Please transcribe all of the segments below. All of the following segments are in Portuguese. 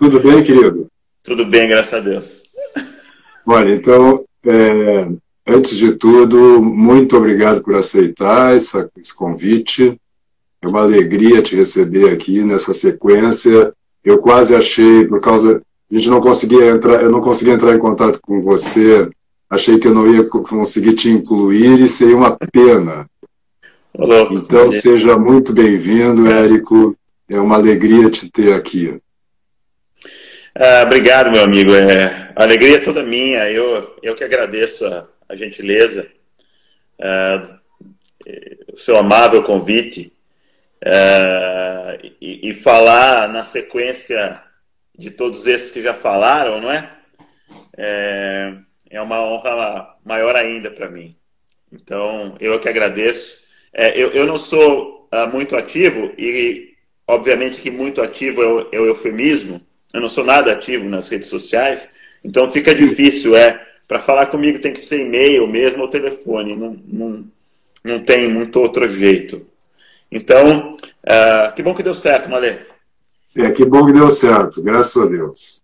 Tudo bem, querido? Tudo bem, graças a Deus. Olha, então, é, antes de tudo, muito obrigado por aceitar essa, esse convite. É uma alegria te receber aqui nessa sequência. Eu quase achei, por causa. A gente não conseguia entrar, eu não conseguia entrar em contato com você. Achei que eu não ia conseguir te incluir e seria uma pena. Olá, então, seja muito bem-vindo, Érico. É uma alegria te ter aqui. Ah, obrigado, meu amigo. É, a alegria é toda minha. Eu, eu que agradeço a, a gentileza, ah, o seu amável convite. É, e, e, falar na sequência de todos esses que já falaram, não é? É, é uma honra maior ainda para mim. Então, eu que agradeço. É, eu, eu não sou uh, muito ativo, e obviamente que muito ativo é o, é o eufemismo. Eu não sou nada ativo nas redes sociais, então fica difícil. É, para falar comigo tem que ser e-mail mesmo ou telefone, não, não, não tem muito outro jeito. Então, uh, que bom que deu certo, Malê. É, que bom que deu certo, graças a Deus.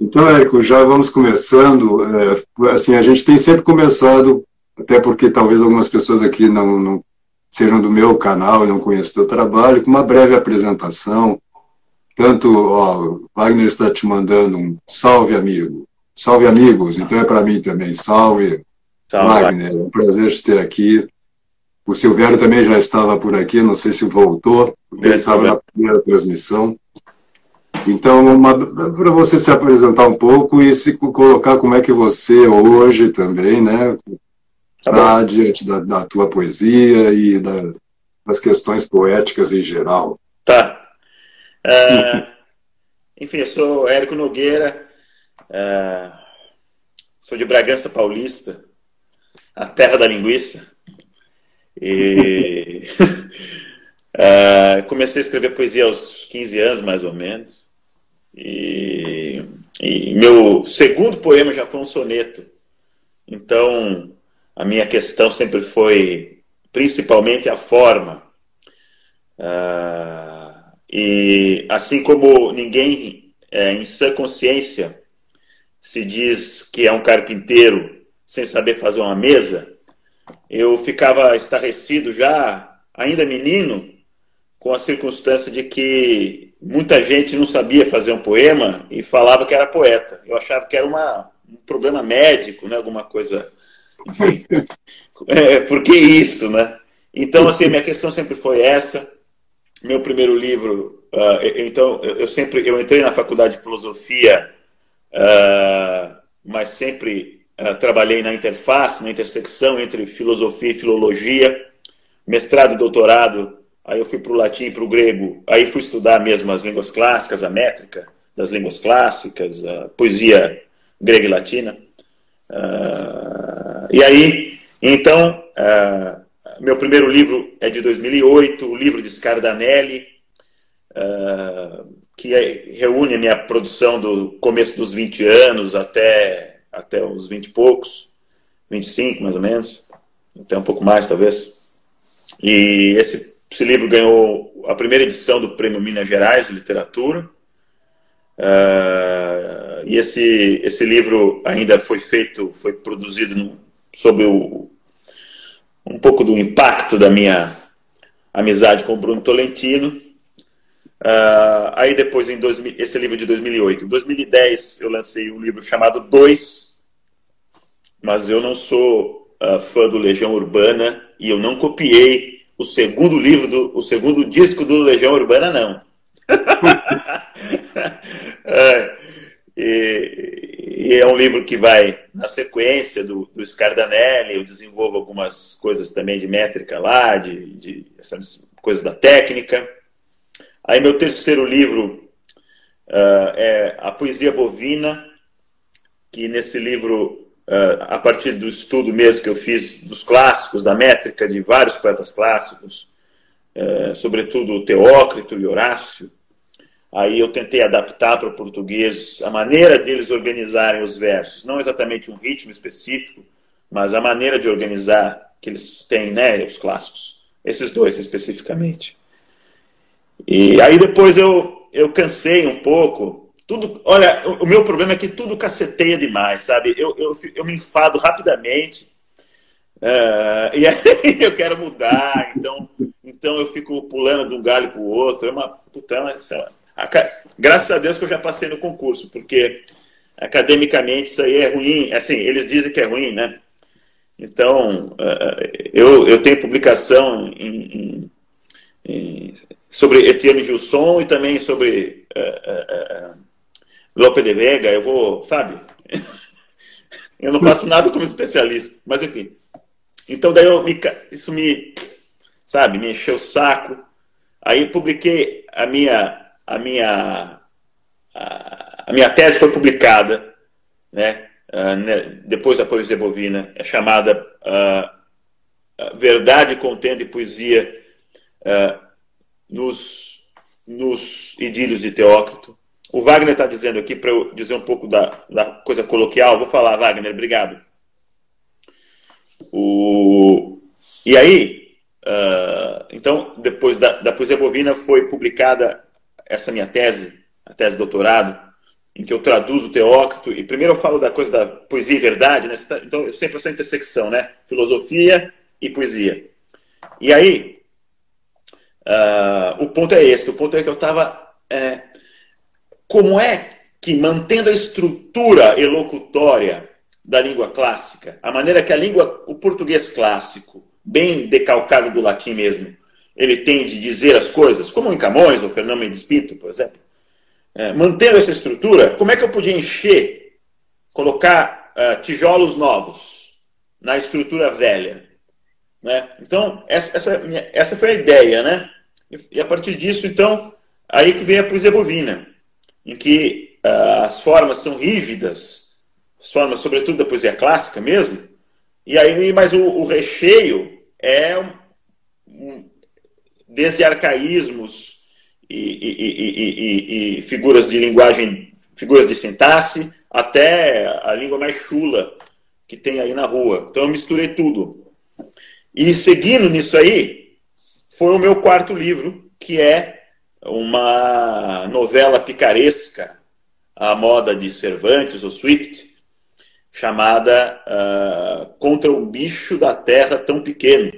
Então, Érico, já vamos começando. É, assim, a gente tem sempre começado, até porque talvez algumas pessoas aqui não, não sejam do meu canal e não conheçam o teu trabalho, com uma breve apresentação. Tanto, ó, Wagner está te mandando um salve, amigo. Salve, amigos. Então é para mim também. Salve, salve Wagner. É um prazer te ter aqui. O Silvério também já estava por aqui, não sei se voltou, ele estava na primeira transmissão. Então, para você se apresentar um pouco e se colocar como é que você hoje também, né, está tá diante da, da, tua poesia e da, das questões poéticas em geral. Tá. Uh, enfim, eu sou Érico Nogueira, uh, sou de Bragança Paulista, a terra da linguiça. E uh, comecei a escrever poesia aos 15 anos, mais ou menos. E, e, meu segundo poema já foi um soneto. Então, a minha questão sempre foi principalmente a forma. Uh, e assim como ninguém é, em sã consciência se diz que é um carpinteiro sem saber fazer uma mesa, eu ficava estarrecido já, ainda menino, com a circunstância de que muita gente não sabia fazer um poema e falava que era poeta. Eu achava que era uma, um problema médico, né? alguma coisa. Enfim, é, por que isso, né? Então, assim, minha questão sempre foi essa. Meu primeiro livro, uh, então, eu sempre eu entrei na faculdade de filosofia, uh, mas sempre uh, trabalhei na interface, na intersecção entre filosofia e filologia, mestrado e doutorado. Aí eu fui para o latim e para o grego. Aí fui estudar mesmo as línguas clássicas, a métrica das línguas clássicas, a poesia grega e latina. E aí, então, meu primeiro livro é de 2008, o livro de Scardanelli, uh, que é, reúne a minha produção do começo dos 20 anos até até os 20 e poucos, 25 mais ou menos, até um pouco mais talvez. E esse, esse livro ganhou a primeira edição do Prêmio Minas Gerais de Literatura. Uh, e esse, esse livro ainda foi feito, foi produzido no, sob o, um pouco do impacto da minha amizade com o Bruno Tolentino. Uh, aí depois, em 2000, esse livro de 2008. Em 2010, eu lancei um livro chamado Dois, mas eu não sou uh, fã do Legião Urbana e eu não copiei o segundo livro, do, o segundo disco do Legião Urbana, não. é, e, e, é um livro que vai na sequência do, do Scardanelli, eu desenvolvo algumas coisas também de métrica lá, de, de essas coisas da técnica. Aí meu terceiro livro uh, é A Poesia Bovina, que nesse livro, uh, a partir do estudo mesmo que eu fiz dos clássicos, da métrica de vários poetas clássicos, uh, sobretudo Teócrito e Horácio, aí eu tentei adaptar para o português a maneira deles organizarem os versos, não exatamente um ritmo específico, mas a maneira de organizar que eles têm, né, os clássicos, esses dois especificamente. E aí depois eu, eu cansei um pouco tudo, olha, o, meu problema é que tudo caceteia demais, sabe? Eu, eu, eu me enfado rapidamente. Uh, e aí eu quero mudar, então, então eu fico pulando de um galho para o outro. É uma puta, mas, graças a Deus que eu já passei no concurso, porque academicamente isso aí é ruim. Assim, eles dizem que é ruim, né? Então, uh, eu, eu tenho publicação em, em, em, sobre Etienne Gilson e também sobre uh, uh, Lope de Vega. Eu vou, sabe? eu não faço nada como especialista, mas enfim. Então, daí eu isso me, sabe, me encheu o saco. Aí publiquei a minha, a minha, a, a minha tese foi publicada, né? Uh, depois da poesia bovina, é chamada uh, Verdade, Contendo e Poesia uh, nos, nos Idílios de Teócrito. O Wagner está dizendo aqui, para eu dizer um pouco da, da coisa coloquial, vou falar, Wagner, obrigado. O... E aí, uh, então, depois da, da poesia bovina foi publicada essa minha tese, a tese de doutorado, em que eu traduzo o Teócrito, e primeiro eu falo da coisa da poesia e verdade, né? Tá, então eu sempre essa intersecção, né? Filosofia e poesia. E aí, uh, o ponto é esse, o ponto é que eu estava... É, como é que, mantendo a estrutura elocutória da língua clássica, a maneira que a língua, o português clássico, bem decalcado do latim mesmo, ele tem de dizer as coisas, como em Camões ou Fernando Mendes Pinto, por exemplo, é, mantendo essa estrutura, como é que eu podia encher, colocar uh, tijolos novos na estrutura velha? Né? Então, essa, essa, essa foi a ideia, né? E, e, a partir disso, então, aí que vem a poesia bovina, em que uh, as formas são rígidas, formas, sobretudo da poesia clássica mesmo. E aí, mas o, o recheio é desde arcaísmos e, e, e, e, figuras de linguagem, figuras de sintaxe, até a língua mais chula que tem aí na rua. Então eu misturei tudo. E seguindo nisso aí, foi o meu quarto livro, que é uma novela picaresca à moda de Cervantes ou Swift, chamada uh, Contra um Bicho da Terra Tão Pequeno,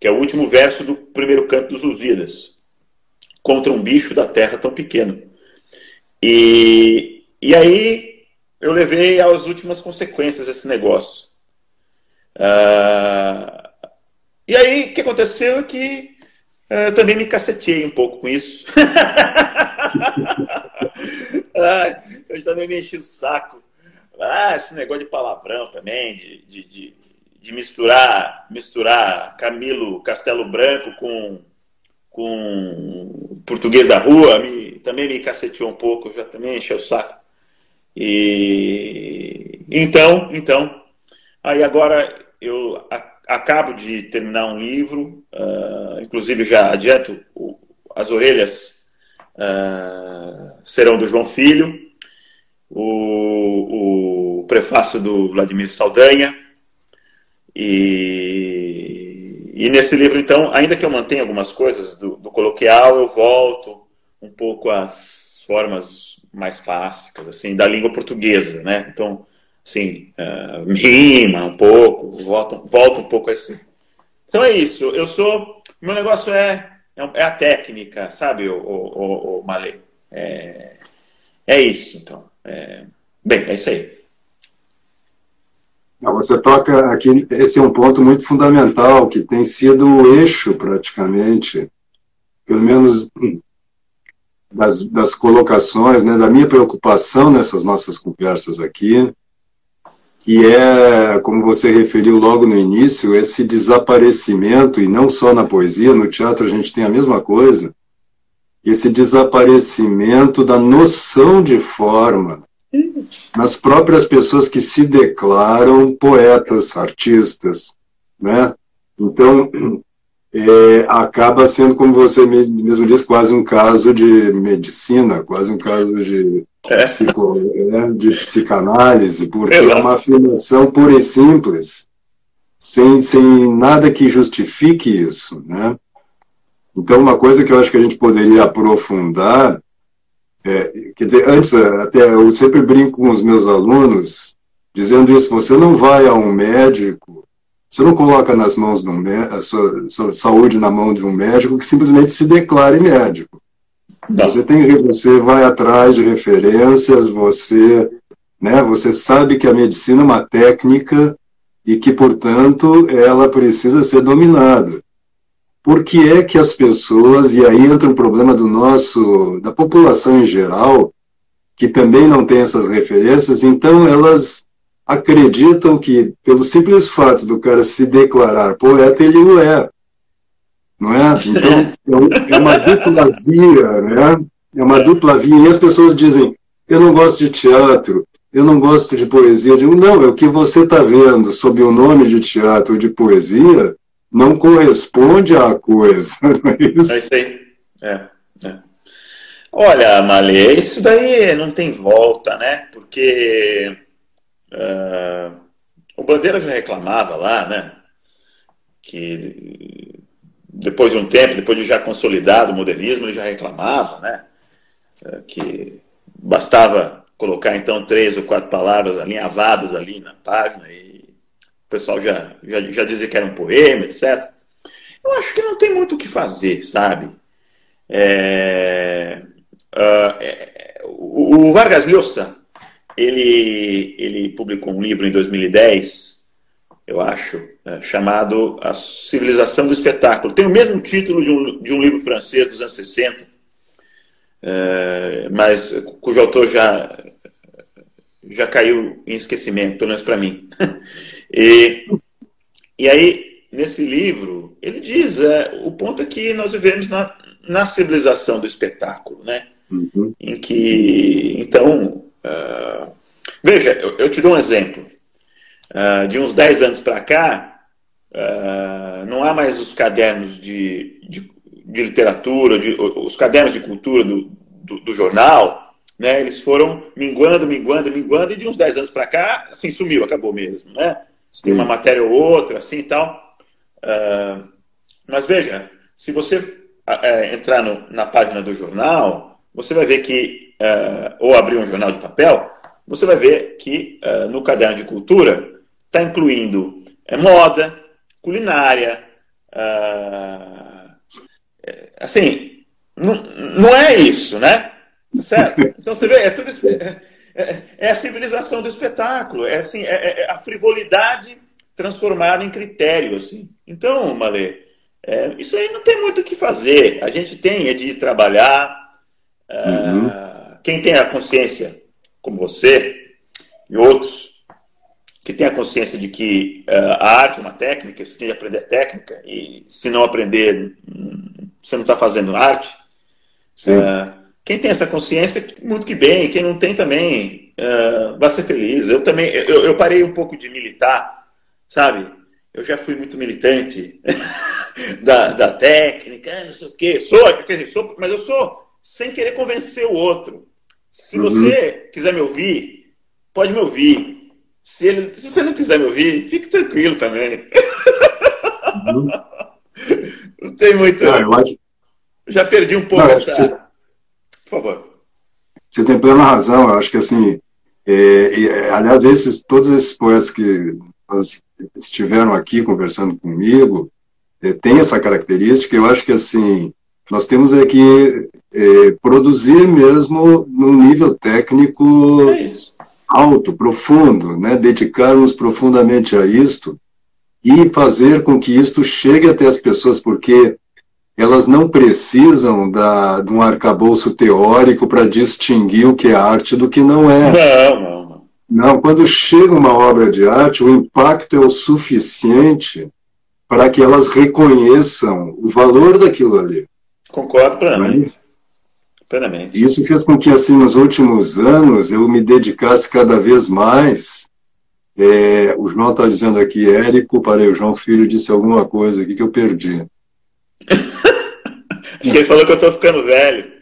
que é o último verso do primeiro canto dos Lusíadas. Contra um bicho da terra tão pequeno. E, e aí eu levei às últimas consequências esse negócio. Uh, e aí o que aconteceu é que uh, eu também me cacetei um pouco com isso. eu também me enchi o saco ah, esse negócio de palavrão também, de, de, de, de misturar, misturar Camilo Castelo Branco com, com português da rua, me, também me caceteou um pouco, já também encheu o saco. E então, então, aí agora eu acabo de terminar um livro, uh, inclusive já adianto, o, as orelhas uh, serão do João Filho. O, o prefácio do Vladimir Saldanha. E, e nesse livro, então, ainda que eu mantenha algumas coisas do, do coloquial, eu volto um pouco às formas mais clássicas, assim, da língua portuguesa, né? Então, assim, uh, rima um pouco, volta, volta um pouco assim. Então é isso. Eu sou. Meu negócio é, é a técnica, sabe, o, o, o, o Malê? É, é isso, então. É, bem, é isso aí. Você toca aqui, esse é um ponto muito fundamental, que tem sido o eixo, praticamente, pelo menos das, das colocações, né, da minha preocupação nessas nossas conversas aqui, que é, como você referiu logo no início, esse desaparecimento, e não só na poesia, no teatro a gente tem a mesma coisa, esse desaparecimento da noção de forma, nas próprias pessoas que se declaram poetas, artistas, né? Então, é, acaba sendo, como você mesmo disse, quase um caso de medicina, quase um caso de, é. psico, né, de psicanálise, porque é uma afirmação pura e simples, sem, sem nada que justifique isso, né? Então, uma coisa que eu acho que a gente poderia aprofundar É, quer dizer, antes, até eu sempre brinco com os meus alunos, dizendo isso: você não vai a um médico, você não coloca nas mãos de um a sua, sua saúde na mão de um médico que simplesmente se declare médico. Não. Você tem, você vai atrás de referências, você, né, você sabe que a medicina é uma técnica e que, portanto, ela precisa ser dominada. Por que é que as pessoas, e aí entra o problema do nosso, da população em geral, que também não tem essas referências, então elas acreditam que, pelo simples fato do cara se declarar poeta, ele o é. Não é? Então, é uma dupla via, né? É uma dupla via. E as pessoas dizem, eu não gosto de teatro, eu não gosto de poesia. Eu digo, não, é o que você está vendo sob o nome de teatro ou de poesia não corresponde à coisa. Não é isso? É isso aí. É, é. Olha, Malê, isso daí não tem volta, né? Porque uh, o Bandeira já reclamava lá, né? Que depois de um tempo, depois de já consolidado o modernismo, ele já reclamava, né? Uh, que bastava colocar então três ou quatro palavras alinhavadas ali na página e pessoal já, já, já dizia que era um poema, etc. Eu acho que não tem muito o que fazer, sabe? É, uh, é, o, Vargas Llosa, ele, ele publicou um livro em 2010, eu acho, é, chamado A Civilização do Espetáculo. Tem o mesmo título de um, de um livro francês dos anos 60, é, mas cujo autor já, já caiu em esquecimento, pelo menos para mim. e, e aí, nesse livro, ele diz: é, o ponto é que nós vivemos na, na civilização do espetáculo, né? Uhum. Em que, então, uh, veja, eu, eu, te dou um exemplo. Uh, de uns 10 anos para cá, uh, não há mais os cadernos de, de, de literatura, de, os cadernos de cultura do, do, do jornal, né? Eles foram minguando, minguando, minguando, e de uns 10 anos para cá, assim, sumiu, acabou mesmo, né? Tem uma matéria ou outra, assim e tal. Uh, mas veja, se você uh, entrar no, na página do jornal, você vai ver que, uh, ou abrir um jornal de papel, você vai ver que no caderno de cultura está incluindo moda, culinária, assim, não, é isso, né? Certo? Então você vê, é tudo é, é, é a civilização do espetáculo, é assim, é, é, é a frivolidade transformada em critério, assim. Então, Malê, é, isso aí não tem muito o que fazer. A gente tem é de trabalhar. Uhum. quem tem a consciência, como você e outros, que tem a consciência de que uh, a arte é uma técnica, você tem de aprender técnica, e se não aprender, hum, você não está fazendo arte. Sim. Uh, quem tem essa consciência, muito que bem. Quem não tem também, uh, vai ser feliz. Eu também, eu, eu, parei um pouco de militar, sabe? Eu já fui muito militante da, da técnica, não sei o quê. Sou, quer dizer, sou, mas eu sou sem querer convencer o outro. Se uhum. você quiser me ouvir, pode me ouvir. Se, ele, se você não quiser me ouvir, fique tranquilo também. Uhum. não tem muito. Não, acho... Já perdi um pouco não, essa. Você por favor. Você tem plena razão. Eu acho que, assim, é, é, aliás, esses, todos esses poetas que estiveram aqui conversando comigo é, têm essa característica. Eu acho que, assim, nós temos é que é, produzir mesmo num nível técnico é alto, profundo, né? dedicarmos profundamente a isto e fazer com que isto chegue até as pessoas, porque elas não precisam da, de um arcabouço teórico para distinguir o que é arte do que não é. Não, não, não. Não, quando chega uma obra de arte, o impacto é o suficiente para que elas reconheçam o valor daquilo ali. Concordo plenamente. plenamente. Isso fez com que, assim, nos últimos anos, eu me dedicasse cada vez mais. É, o João está dizendo aqui, Érico, parei, o João Filho disse alguma coisa aqui que eu perdi. Acho que ele falou que eu estou ficando velho.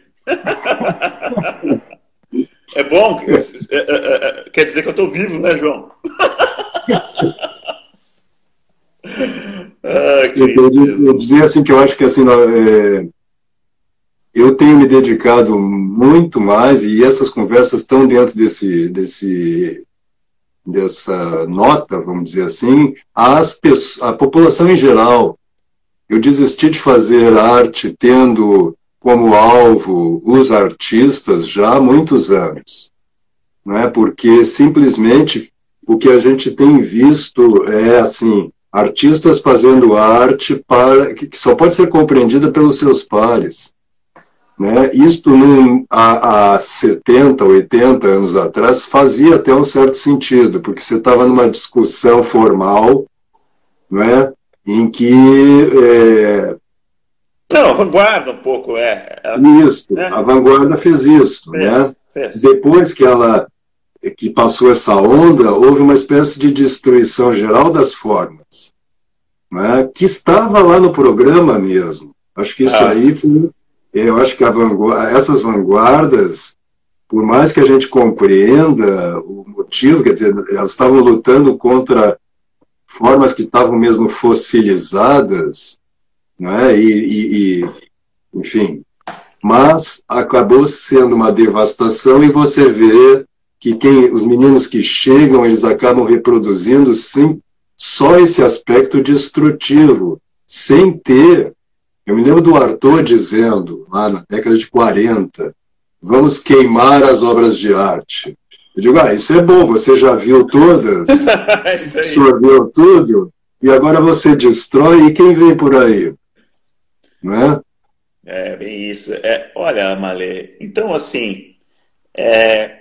É bom? É, é, é, quer dizer que eu estou vivo, né, João? ah, eu, eu, eu dizia assim que eu acho que assim, é, eu tenho me dedicado muito mais, e essas conversas estão dentro desse, desse, dessa nota, vamos dizer assim, às pessoas, à população em geral. Eu desisti de fazer arte tendo como alvo os artistas já há muitos anos, né? porque simplesmente o que a gente tem visto é assim artistas fazendo arte para que só pode ser compreendida pelos seus pares. Né? Isto num, há, há 70, 80 anos atrás fazia até um certo sentido, porque você estava numa discussão formal né? Em que. É... Não, a vanguarda um pouco, é. Isso, é. a vanguarda fez isso. Fez, né? Fez. Depois que ela que passou essa onda, houve uma espécie de destruição geral das formas, né? que estava lá no programa mesmo. Acho que isso ah. aí foi eu acho que vanguarda, essas vanguardas, por mais que a gente compreenda o motivo, quer dizer, elas estavam lutando contra formas que estavam mesmo fossilizadas, né? e, e, e enfim, mas acabou sendo uma devastação e você vê que quem, os meninos que chegam, eles acabam reproduzindo sim só esse aspecto destrutivo, sem ter eu me lembro do Arthur dizendo, lá na década de 40, vamos queimar as obras de arte. Eu digo, ah, isso é bom, você já viu todas, absorveu tudo, e agora você destrói, e quem vem por aí? Não é? É, bem isso. É, olha, Malê, então assim, é,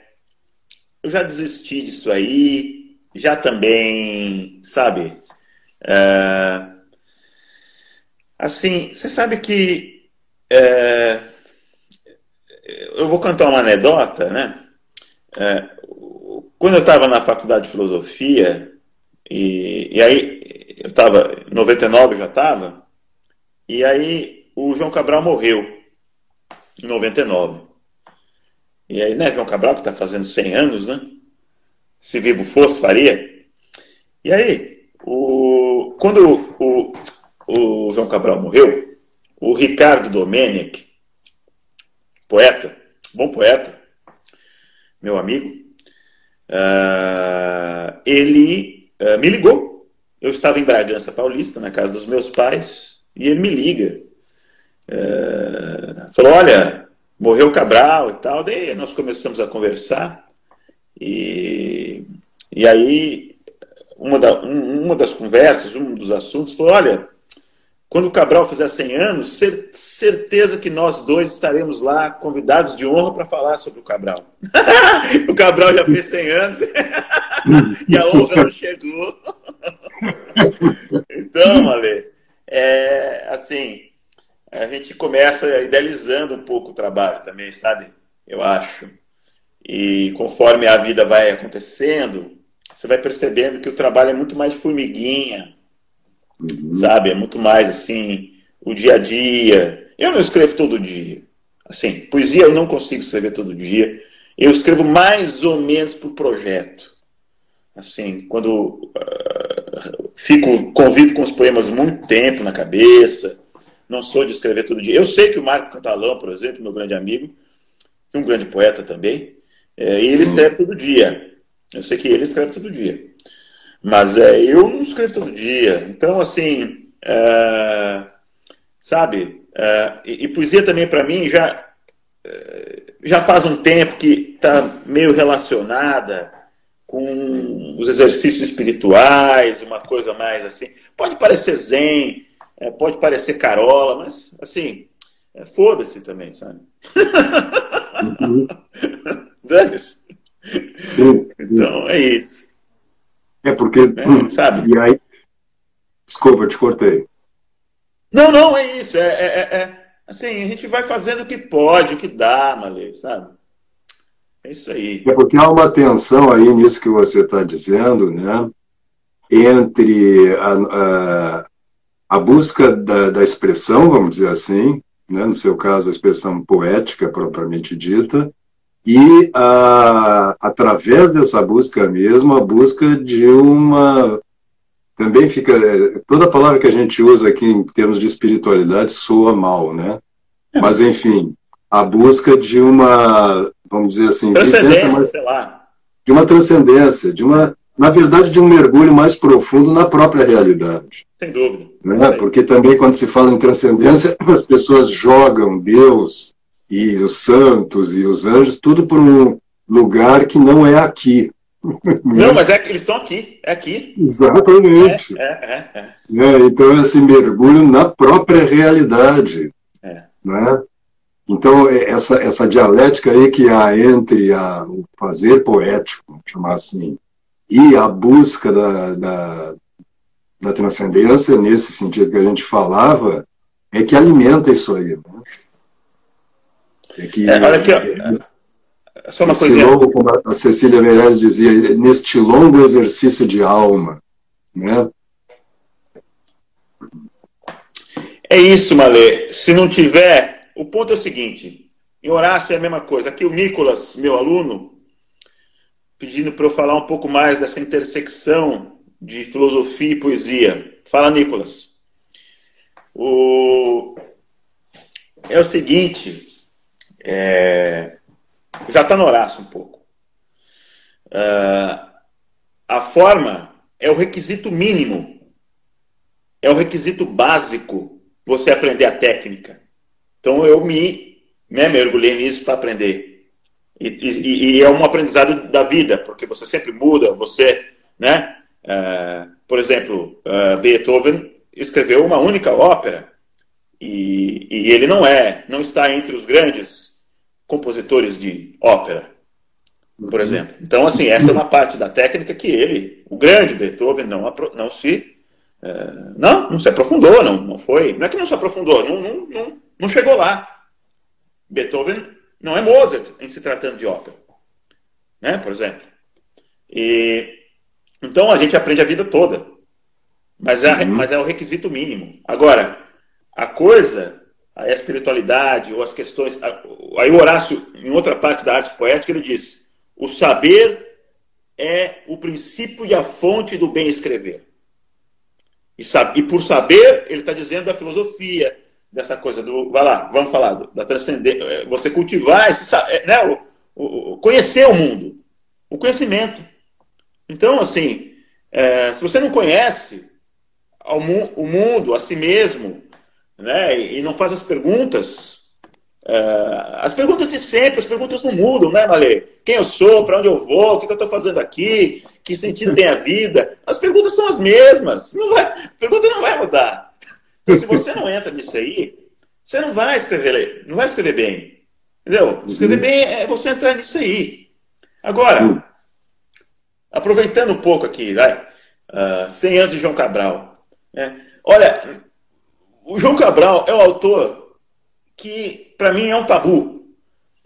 eu já desisti disso aí, já também, sabe, é, Assim, você sabe que. É, eu vou cantar uma anedota, né? É, quando eu estava na faculdade de filosofia, e, e aí eu estava, em 99 já estava, e aí o João Cabral morreu, em 99. E aí, né, João Cabral, que está fazendo 100 anos, né? Se vivo fosse, faria. E aí, o, quando o, o João Cabral morreu, o Ricardo Domenech, poeta, bom poeta, meu amigo, uh, ele uh, me ligou. Eu estava em Bragança Paulista, na casa dos meus pais, e ele me liga. Uh, falou: Olha, morreu Cabral e tal. Daí nós começamos a conversar, e, e aí uma, da, uma das conversas, um dos assuntos foi: Olha quando o Cabral fizer 100 anos, cer certeza que nós dois estaremos lá, convidados de honra, para falar sobre o Cabral. o Cabral já fez 100 anos e a honra não chegou. então, Ale, é, assim, a gente começa idealizando um pouco o trabalho também, sabe? Eu acho. E conforme a vida vai acontecendo, você vai percebendo que o trabalho é muito mais formiguinha, Uhum. Sabe? É muito mais assim, o dia a dia. Eu não escrevo todo dia. Assim, poesia eu não consigo escrever todo dia. Eu escrevo mais ou menos por projeto. Assim, quando uh, fico convivo com os poemas muito tempo na cabeça, não sou de escrever todo dia. Eu sei que o Marco Catalão, por exemplo, meu grande amigo, um grande poeta também, é, ele Sim. escreve todo dia. Eu sei que ele escreve todo dia. Mas é, eu não escrevo todo dia. Então, assim, é, sabe? É, e, e, poesia também, para mim, já, é, já faz um tempo que está meio relacionada com os exercícios espirituais, uma coisa mais assim. Pode parecer zen, é, pode parecer carola, mas, assim, é, foda-se também, sabe? Uhum. Dane-se. Então, é isso. É porque. É, sabe? E aí. Desculpa, eu te cortei. Não, não, é isso. É, é, é, é, assim, a gente vai fazendo o que pode, o que dá, Malê, sabe? É isso aí. É porque há uma tensão aí nisso que você está dizendo, né? Entre a, a, a busca da, da, expressão, vamos dizer assim, né? no seu caso, a expressão poética propriamente dita, e a, através dessa busca mesmo, a busca de uma. Também fica. Toda palavra que a gente usa aqui em termos de espiritualidade soa mal, né? Mas, enfim, a busca de uma, vamos dizer assim, transcendência, mais, sei lá. De uma transcendência, de uma, na verdade, de um mergulho mais profundo na própria realidade. Sem dúvida. Né? Porque também, quando se fala em transcendência, as pessoas jogam Deus e os santos e os anjos, tudo por um lugar que não é aqui. Não, mas é, eles estão aqui, é aqui. Exatamente. É, é, é, é. então, esse mergulho na própria realidade. É. Né? Então, é, essa, essa dialética aí que há entre a, o fazer poético, vamos chamar assim, e a busca da, da, da transcendência, nesse sentido que a gente falava, é que alimenta isso aí. Né? É que, é, olha aqui, é, só uma coisa. Longo, como a Cecília Meirelles dizia, neste longo exercício de alma. Né? É isso, Malê. Se não tiver, o ponto é o seguinte: em Horácio é a mesma coisa. Aqui o Nicolas, meu aluno, pedindo para eu falar um pouco mais dessa intersecção de filosofia e poesia. Fala, Nicolas. O... É o seguinte, é... já está no Horácio um pouco. Uh, a forma é o requisito mínimo, é o requisito básico você aprender a técnica. Então eu me né, mergulhei nisso para aprender. E, e, e, é um aprendizado da vida, porque você sempre muda, você, né? Uh, por exemplo, uh, Beethoven escreveu uma única ópera e, e, ele não é, não está entre os grandes compositores de ópera, por exemplo. Então, assim, essa é uma parte da técnica que ele, o grande Beethoven, não, não se uh, não, não se aprofundou, não, não foi, não é que não se aprofundou, não, não, não, não chegou lá. Beethoven não é Mozart em se tratando de ópera, né? Por exemplo. E então a gente aprende a vida toda. Mas é, uhum. mas é o requisito mínimo. Agora, a coisa, a espiritualidade, ou as questões. Aí Horácio, em outra parte da arte poética, ele diz: o saber é o princípio e a fonte do bem escrever. E, sabe, e por saber, ele está dizendo da filosofia, dessa coisa do. Vai lá, vamos falar do, da transcendência. É, você cultivar esse, é, né, o, o, conhecer o mundo, o conhecimento. Então, assim, é, se você não conhece ao, o mundo, a si mesmo, né, e, não faz as perguntas, é, as perguntas de sempre, as perguntas não mudam, né, Malê? Quem eu sou, para onde eu vou, o que eu estou fazendo aqui, que sentido tem a vida? As perguntas são as mesmas. Não vai, a pergunta não vai mudar. Então, se você não entra nisso aí, você não vai escrever, não vai escrever bem. Entendeu? Escrever uhum. bem é você entrar nisso aí. Agora, Sim aproveitando um pouco aqui, vai, uh, 100 anos de João Cabral. Né? Olha, o João Cabral é o autor que, para mim, é um tabu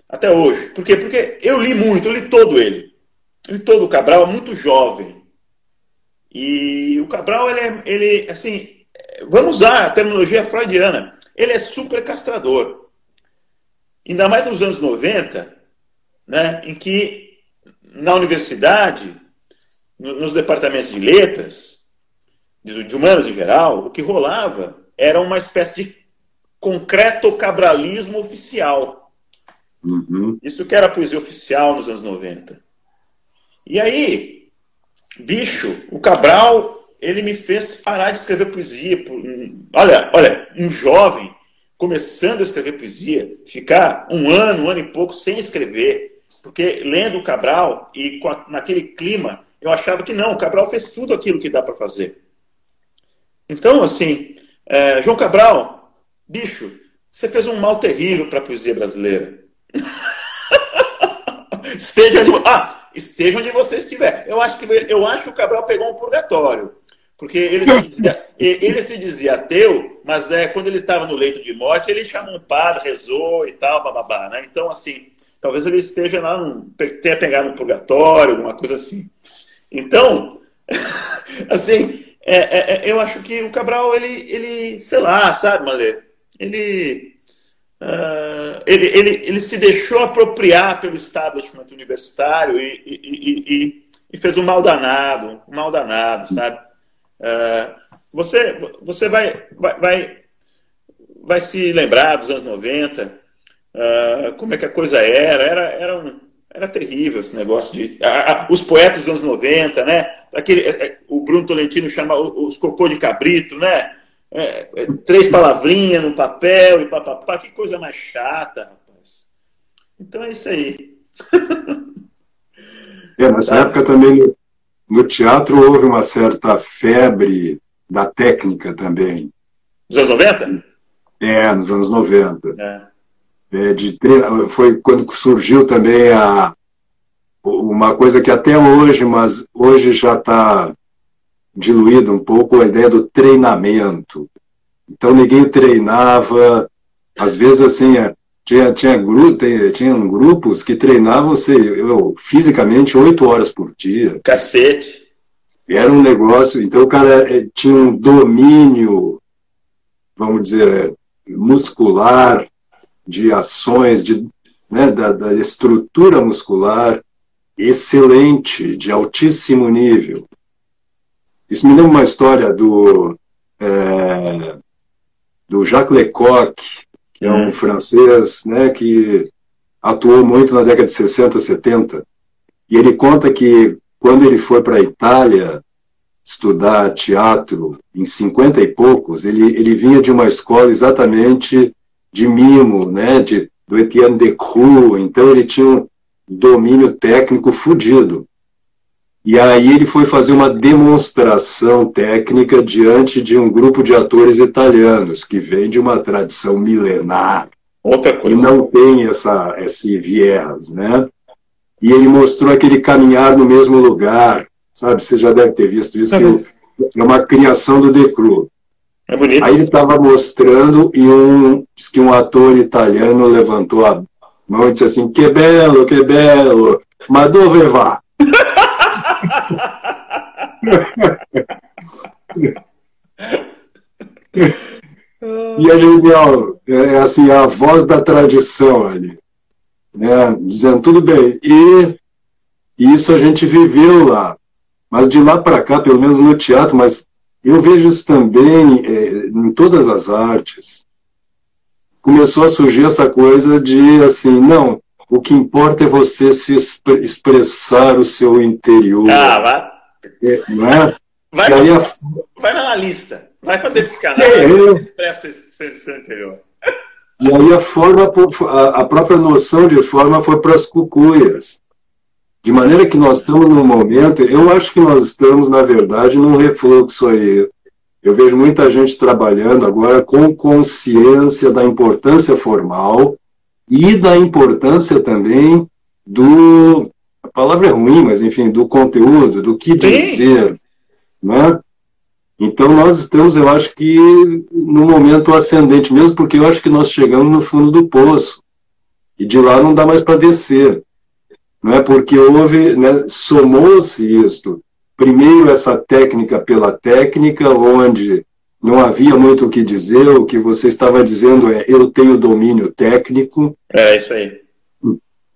até hoje. Por quê? Porque eu li muito, eu li todo ele. Eu li todo o Cabral, muito jovem. E o Cabral, ele é, ele, assim, vamos usar a terminologia freudiana, ele é super castrador. Ainda mais nos anos 90, né, em que na universidade nos departamentos de letras, de humanas em geral, o que rolava era uma espécie de concreto cabralismo oficial. Uhum. Isso que era poesia oficial nos anos 90. E aí, bicho, o Cabral, ele me fez parar de escrever poesia. Olha, olha, um jovem começando a escrever poesia, ficar um ano, um ano e pouco sem escrever, porque lendo o Cabral e a, naquele clima eu achava que não, o Cabral fez tudo aquilo que dá para fazer. Então, assim, é, João Cabral, bicho, você fez um mal terrível para a poesia brasileira. esteja onde, ah, esteja onde você estiver. Eu acho que eu acho que o Cabral pegou um purgatório. Porque ele se dizia, ele se dizia ateu, mas é, quando ele estava no leito de morte, ele chamou um padre, rezou e tal, bababá. Né? Então, assim, talvez ele esteja lá, num, tenha pegado um purgatório, alguma coisa assim. Então, assim, é, é, é, eu acho que o Cabral, ele, ele sei lá, sabe, Malê? Ele, uh, ele, ele, ele se deixou apropriar pelo establishment universitário e, e, e, e, fez um mal danado, um mal danado, sabe? Uh, você, você vai, vai, vai, vai se lembrar dos anos 90, uh, como é que a coisa era. Era, era, um, era terrível esse negócio de. Os poetas dos anos 90, né? Aquele, uh, o Bruno Tolentino chama os cocô de cabrito, né? É, é, três palavrinhas no papel e papapá, que coisa mais chata, rapaz. Então é isso aí. É, nessa tá. época também no, no, teatro houve uma certa febre da técnica também. Nos anos 90? É, nos anos 90. É. É, de, foi quando surgiu também a, uma coisa que até hoje, mas hoje já está diluído um pouco a ideia do treinamento. Então ninguém treinava, às vezes assim, é, tinha, tinha, gru, tinha grupos que treinavam sei, eu, fisicamente oito horas por dia. Cacete. Era um negócio, então o cara é, tinha um domínio, vamos dizer, muscular, de ações, de, né, da, da estrutura muscular excelente, de altíssimo nível. Isso me lembra uma história do, é, do Jacques Lecoq, que é um hum. francês né, que atuou muito na década de 60, 70. E ele conta que quando ele foi para a Itália estudar teatro em 50 e poucos, ele, ele vinha de uma escola exatamente de mimo, né, de, do Etienne Decroux, então ele tinha um domínio técnico fudido. E aí ele foi fazer uma demonstração técnica diante de um grupo de atores italianos, que vem de uma tradição milenar. Outra coisa. E não tem essa, esse viés, né? E ele mostrou aquele caminhar no mesmo lugar, sabe? Você já deve ter visto isso, que é uma criação do Decru. É bonito. Aí ele estava mostrando e um, diz que um ator italiano levantou a mão e disse assim, que belo, que belo, ma dove va? e é legal, é assim, a voz da tradição ali, né? dizendo tudo bem. E isso a gente viveu lá. Mas de lá para cá, pelo menos no teatro, mas eu vejo isso também é, em todas as artes. Começou a surgir essa coisa de assim, não, o que importa é você se expressar o seu interior. Ah, vai. É, não é? Vai, aí a... vai na analista, vai fazer psicanálise, é, eu... expressa o seu interior. E aí a forma, a própria noção de forma foi para as cucuias. De maneira que nós estamos num momento, eu acho que nós estamos, na verdade, num refluxo aí. Eu vejo muita gente trabalhando agora com consciência da importância formal e da importância também do. A palavra é ruim, mas enfim, do conteúdo, do que dizer. Né? Então nós estamos, eu acho que, no momento ascendente mesmo, porque eu acho que nós chegamos no fundo do poço. E de lá não dá mais para descer não é porque houve, né, somou-se isto. Primeiro essa técnica pela técnica, onde não havia muito o que dizer, o que você estava dizendo é eu tenho domínio técnico. É isso aí.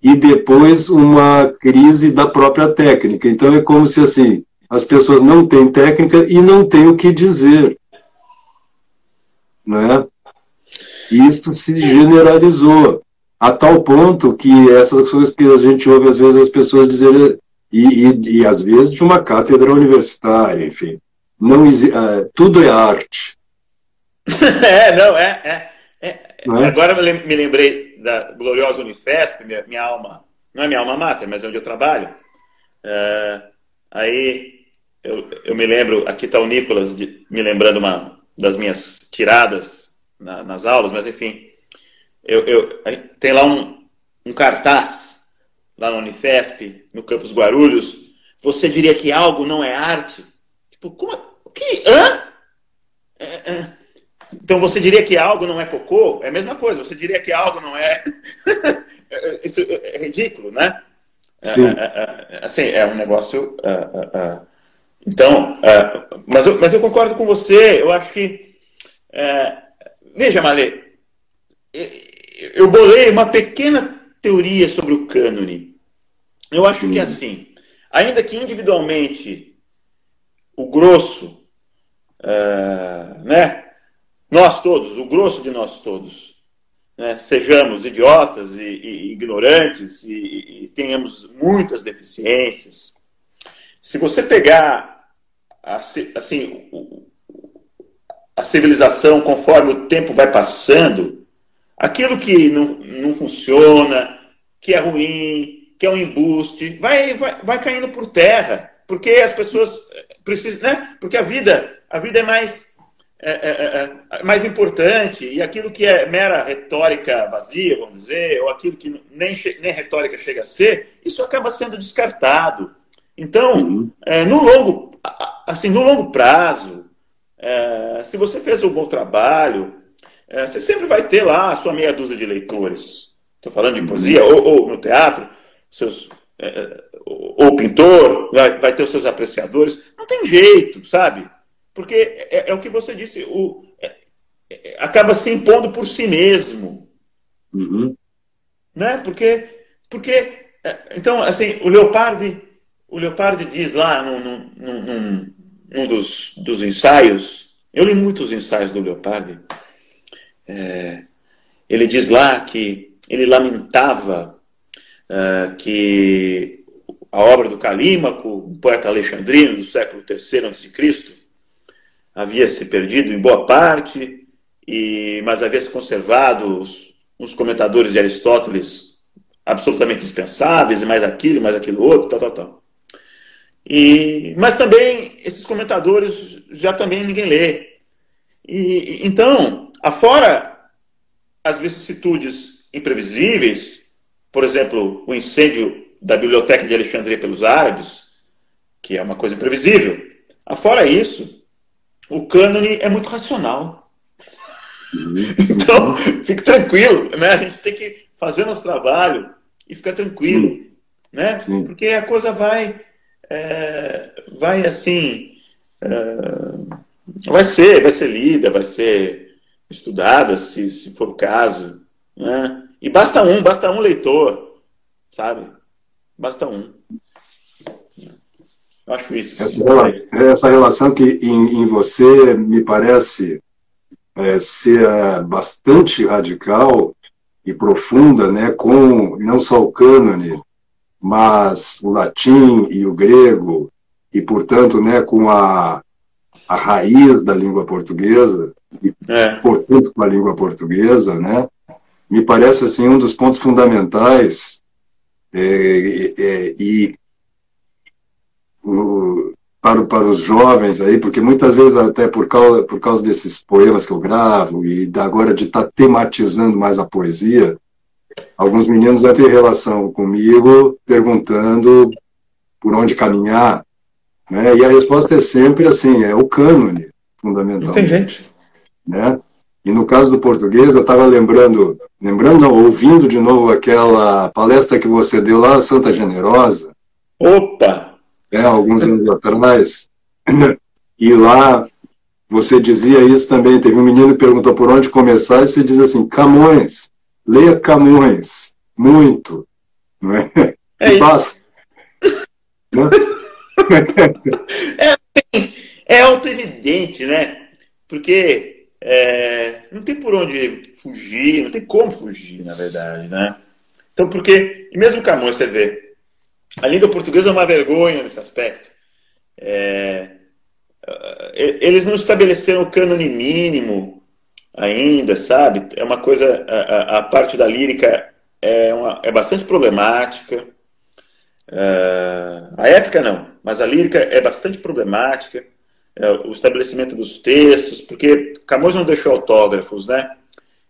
E depois uma crise da própria técnica. Então é como se assim, as pessoas não têm técnica e não têm o que dizer. Né? E isso se generalizou a tal ponto que essas coisas que a gente ouve às vezes as pessoas dizerem, e, e, e às vezes de uma cátedra universitária, enfim, não uh, tudo é arte. é, não, é, é, é. é? Agora me lembrei da gloriosa Unifesp, minha, minha, alma, não é minha alma mater, mas é onde eu trabalho. Uh, aí eu, eu me lembro, aqui está o Nicolas de, me lembrando uma das minhas tiradas na, nas aulas, mas enfim, eu, eu, tem lá um, um cartaz, lá no Unifesp, no Campus Guarulhos. Você diria que algo não é arte? Tipo, como? O que? Hã? É, é. Então você diria que algo não é cocô? É a mesma coisa. Você diria que algo não é. Isso é ridículo, né? Sim. É, é, é, assim, é um negócio. então, mas, eu, mas eu concordo com você. Eu acho que. veja, Malê eu bolei uma pequena teoria sobre o cânone. Eu acho hum. que assim, ainda que individualmente o grosso, uh, né, nós todos, o grosso de nós todos, né, sejamos idiotas e, e ignorantes e, e, tenhamos muitas deficiências, se você pegar assim a civilização conforme o tempo vai passando, aquilo que não, não funciona, que é ruim, que é um embuste, vai, vai, vai caindo por terra, porque as pessoas precisam, né? Porque a vida, a vida é mais é, é, é, é, mais importante e aquilo que é mera retórica vazia, vamos dizer, ou aquilo que nem, nem retórica chega a ser, isso acaba sendo descartado. Então, uhum. é, no longo, assim, no longo prazo, é, se você fez um bom trabalho, é, você sempre vai ter lá a sua meia dúzia de leitores. Estou falando de poesia ou, ou no teatro, seus ou pintor, vai, vai ter os seus apreciadores. Não tem jeito, sabe? Porque é, é o que você disse, o, é, é, acaba se impondo por si mesmo. Uhum. Né? Porque, porque é, então, assim, o Leopardi, o Leopardi diz lá num, num, num, num dos, dos ensaios, eu li muitos ensaios do Leopardi, é, ele diz lá que ele lamentava uh, que a obra do Calímaco, um poeta alexandrino do século III a.C., havia se perdido em boa parte, e, mas havia se conservado os, os comentadores de Aristóteles absolutamente dispensáveis, e mais aquilo, mais aquilo outro, tal, tal, tal. E, mas também esses comentadores já também ninguém lê. E, então, afora as vicissitudes imprevisíveis, por exemplo, o incêndio da biblioteca de Alexandria pelos árabes, que é uma coisa imprevisível. Afora isso, o cânone é muito racional. Então, fique tranquilo, né? A gente tem que fazer nosso trabalho e ficar tranquilo, Sim. né? Sim. Porque a coisa vai, é, vai assim, é, vai ser, vai ser lida, vai ser estudada, se, se for o caso, né? E basta um, basta um leitor, sabe? Basta um. Eu acho isso. Essa relação, essa relação que em, em, você me parece é, ser é, bastante radical e profunda, né, com não só o cânone, mas o latim e o grego, e, portanto, né, com a, a raiz da língua portuguesa, é. portanto, com a língua portuguesa, né, me parece assim um dos pontos fundamentais é, é, e o, para, para os jovens aí, porque muitas vezes até por causa, por causa desses poemas que eu gravo e agora de estar tá tematizando mais a poesia, alguns meninos vão ter relação comigo perguntando por onde caminhar, né? E a resposta é sempre assim, é o cânone, fundamental. Tem gente. Né? E no caso do português, eu estava lembrando, lembrando, não, ouvindo de novo aquela palestra que você deu lá, Santa Generosa. Opa! É, alguns anos atrás. E lá você dizia isso também. Teve um menino que perguntou por onde começar, e você diz assim: Camões, leia Camões, muito. Não é? É e basta. é, é auto-evidente, né? Porque é, não tem por onde fugir, não tem como fugir, na verdade, né? Então, porque, e mesmo Camões, você vê, a língua portuguesa é uma vergonha nesse aspecto. É, é eles não estabeleceram o cânone mínimo ainda, sabe? É uma coisa, a, a parte da lírica é, uma, é bastante problemática. É, a épica não, mas a lírica é bastante problemática é, o estabelecimento dos textos, porque Camões não deixou autógrafos, né?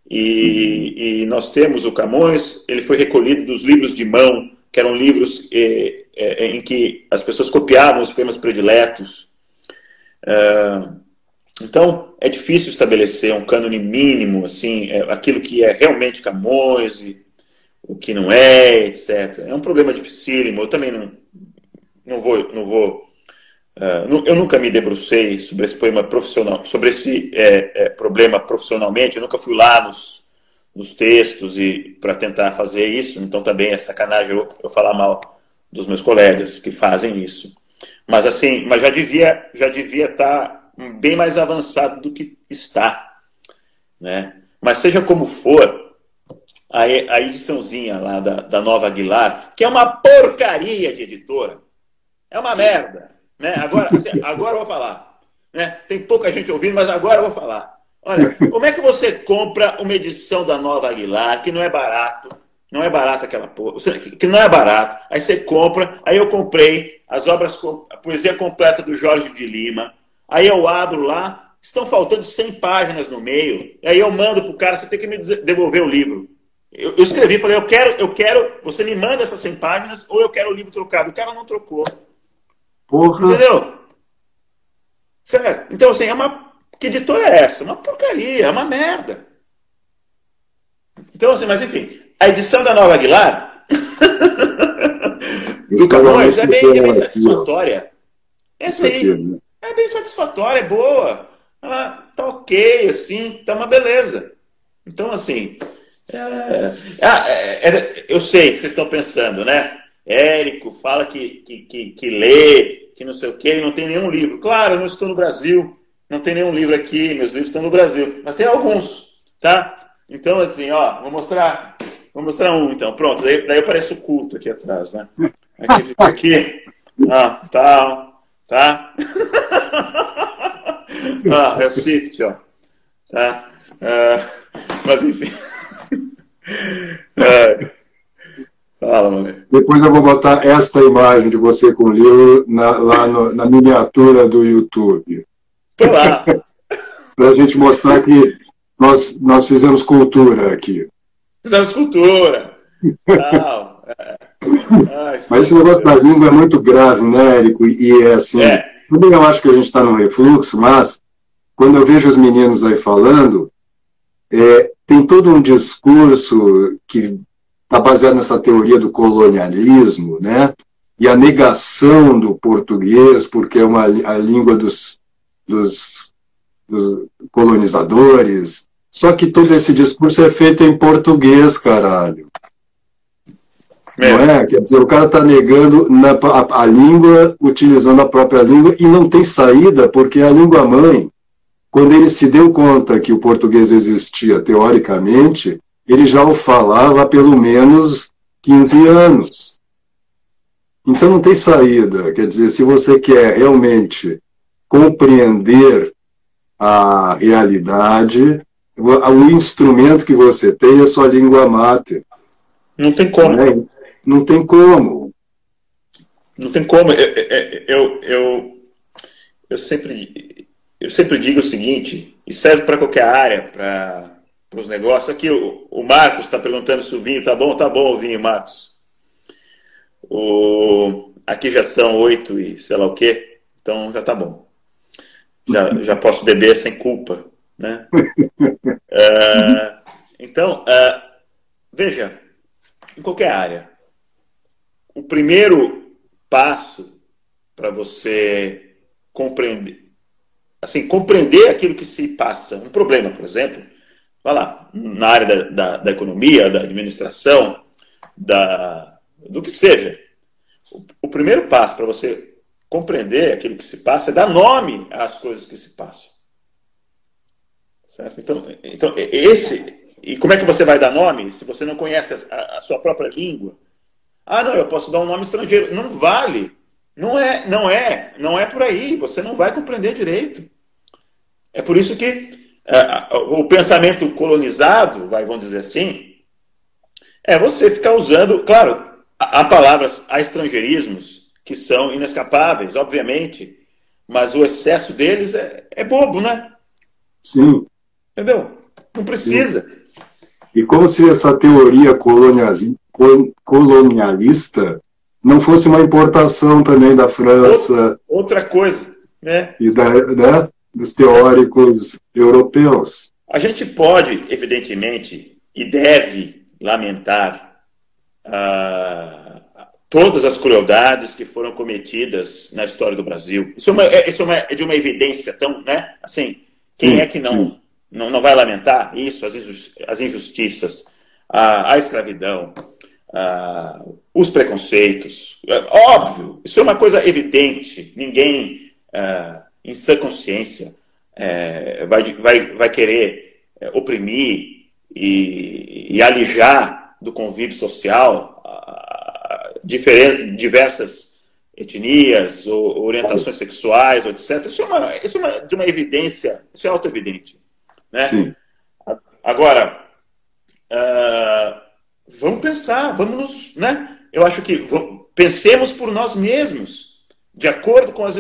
E, e, nós temos o Camões, ele foi recolhido dos livros de mão, que eram livros é, é, em que as pessoas copiavam os poemas prediletos. É, então, é difícil estabelecer um cânone mínimo, assim, é, aquilo que é realmente Camões, e o que não é, etc. É um problema dificílimo. Eu também não, não vou, não vou Uh, eu nunca me debrucei sobre esse poema profissional, sobre esse é, é, problema profissionalmente. Eu nunca fui lá nos, nos textos e para tentar fazer isso. Então também é sacanagem eu, eu, falar mal dos meus colegas que fazem isso. Mas assim, mas já devia já devia estar tá bem mais avançado do que está. né? Mas seja como for, a, a ediçãozinha lá da, da Nova Aguilar, que é uma porcaria de editora, é uma merda, né? Agora, assim, agora eu vou falar, né? Tem pouca gente ouvindo, mas agora eu vou falar. Olha, como é que você compra uma edição da Nova Aguilar, que não é barato, não é barato aquela porra, que não é barato, aí você compra, aí eu comprei as obras, a poesia completa do Jorge de Lima, aí eu abro lá, estão faltando 100 páginas no meio, aí eu mando pro cara, você tem que me devolver o livro. Eu, eu escrevi, falei, eu quero, eu quero, você me manda essas 100 páginas ou eu quero o livro trocado. O cara não trocou. Porra. Entendeu? Sério. Então, assim, é uma que editora é essa? Uma porcaria, é uma merda. Então, assim, mas enfim, a edição da Nova Aguilar do Camões é bem, é bem satisfatória. Essa aí né? é bem satisfatória, é boa. Ela tá ok, assim, tá uma beleza. Então, assim, é, é, é, eu sei que vocês estão pensando, né? Érico fala que, que, que, que lê, que não sei o quê, não tem nenhum livro. Claro, eu não estou no Brasil, não tem nenhum livro aqui, meus livros estão no Brasil, mas tem alguns, tá? Então, assim, ó, vou mostrar, vou mostrar um, então, pronto, daí, daí aparece o culto aqui atrás, né? Aqui, fica aqui, ah, tal, tá? ah, é o Swift, ó, tá? Uh, mas, enfim. é. Fala. Depois eu vou botar esta imagem de você com o livro na, lá no, na miniatura do YouTube. Para a gente mostrar que nós, nós fizemos cultura aqui. Fizemos cultura. É. Ai, Mas esse negócio da língua é muito grave, né, Érico? E é assim. É. Também eu acho que a gente está no refluxo, mas quando eu vejo os meninos aí falando, é, tem todo um discurso que está baseado nessa teoria do colonialismo, né? E a negação do português, porque é uma, a língua dos, dos, dos colonizadores. Só que todo esse discurso é feito em português, caralho. É. Não é? Quer dizer, o cara está negando na, a, a, língua, utilizando a própria língua, e não tem saída, porque a língua mãe, quando ele se deu conta que o português existia teoricamente, ele já o falava há pelo menos 15 anos. Então não tem saída. Quer dizer, se você quer realmente compreender a realidade, o instrumento que você tem é a sua língua mate. Não tem como. Né? Não tem como. Não tem como. Eu, eu, eu, eu, sempre, eu sempre digo o seguinte, e serve para qualquer área, para os negócios. Aqui o, o Marcos está perguntando se o vinho tá bom. Tá bom o vinho, Marcos. O, aqui já são oito e sei lá o quê, então já tá bom já, já posso beber sem culpa. Né? uh, então, uh, veja, em qualquer área, o primeiro passo para você compreender, assim, compreender aquilo que se passa, um problema, por exemplo, vai lá, na área da, da, da economia, da administração, da, do que seja. O, o primeiro passo para você compreender aquilo que se passa, é dar nome às coisas que se passam. Certo? Então, então esse. E como é que você vai dar nome se você não conhece a, a sua própria língua? Ah, não, eu posso dar um nome estrangeiro. Não vale. Não é, não é, não é por aí. Você não vai compreender direito. É por isso que o pensamento colonizado, vai, vamos dizer assim, é você ficar usando, claro, há palavras, há estrangeirismos que são inescapáveis, obviamente, mas o excesso deles é, é bobo, né? Sim. Entendeu? Não precisa. Sim. E como se essa teoria colonialista não fosse uma importação também da França. Outra coisa, né? E da, né, dos teóricos europeus. A gente pode, evidentemente, e deve lamentar a todas as crueldades que foram cometidas na história do Brasil. Isso é, uma, é, isso é, uma, é de uma evidência tão, né? Assim, quem sim, é que não, não, não vai lamentar isso, as injustiças, a, a escravidão, a, os preconceitos? É, óbvio, isso é uma coisa evidente. Ninguém, uh, em sã consciência, é, vai, vai, vai querer é, oprimir e, e, alijar do convívio social diversas etnias, ou orientações sexuais, etc. Isso é, uma, isso é uma, de uma evidência, isso é auto-evidente. Né? Sim. Agora, uh, vamos pensar, vamos nos. Né? Eu acho que pensemos por nós mesmos, de acordo com as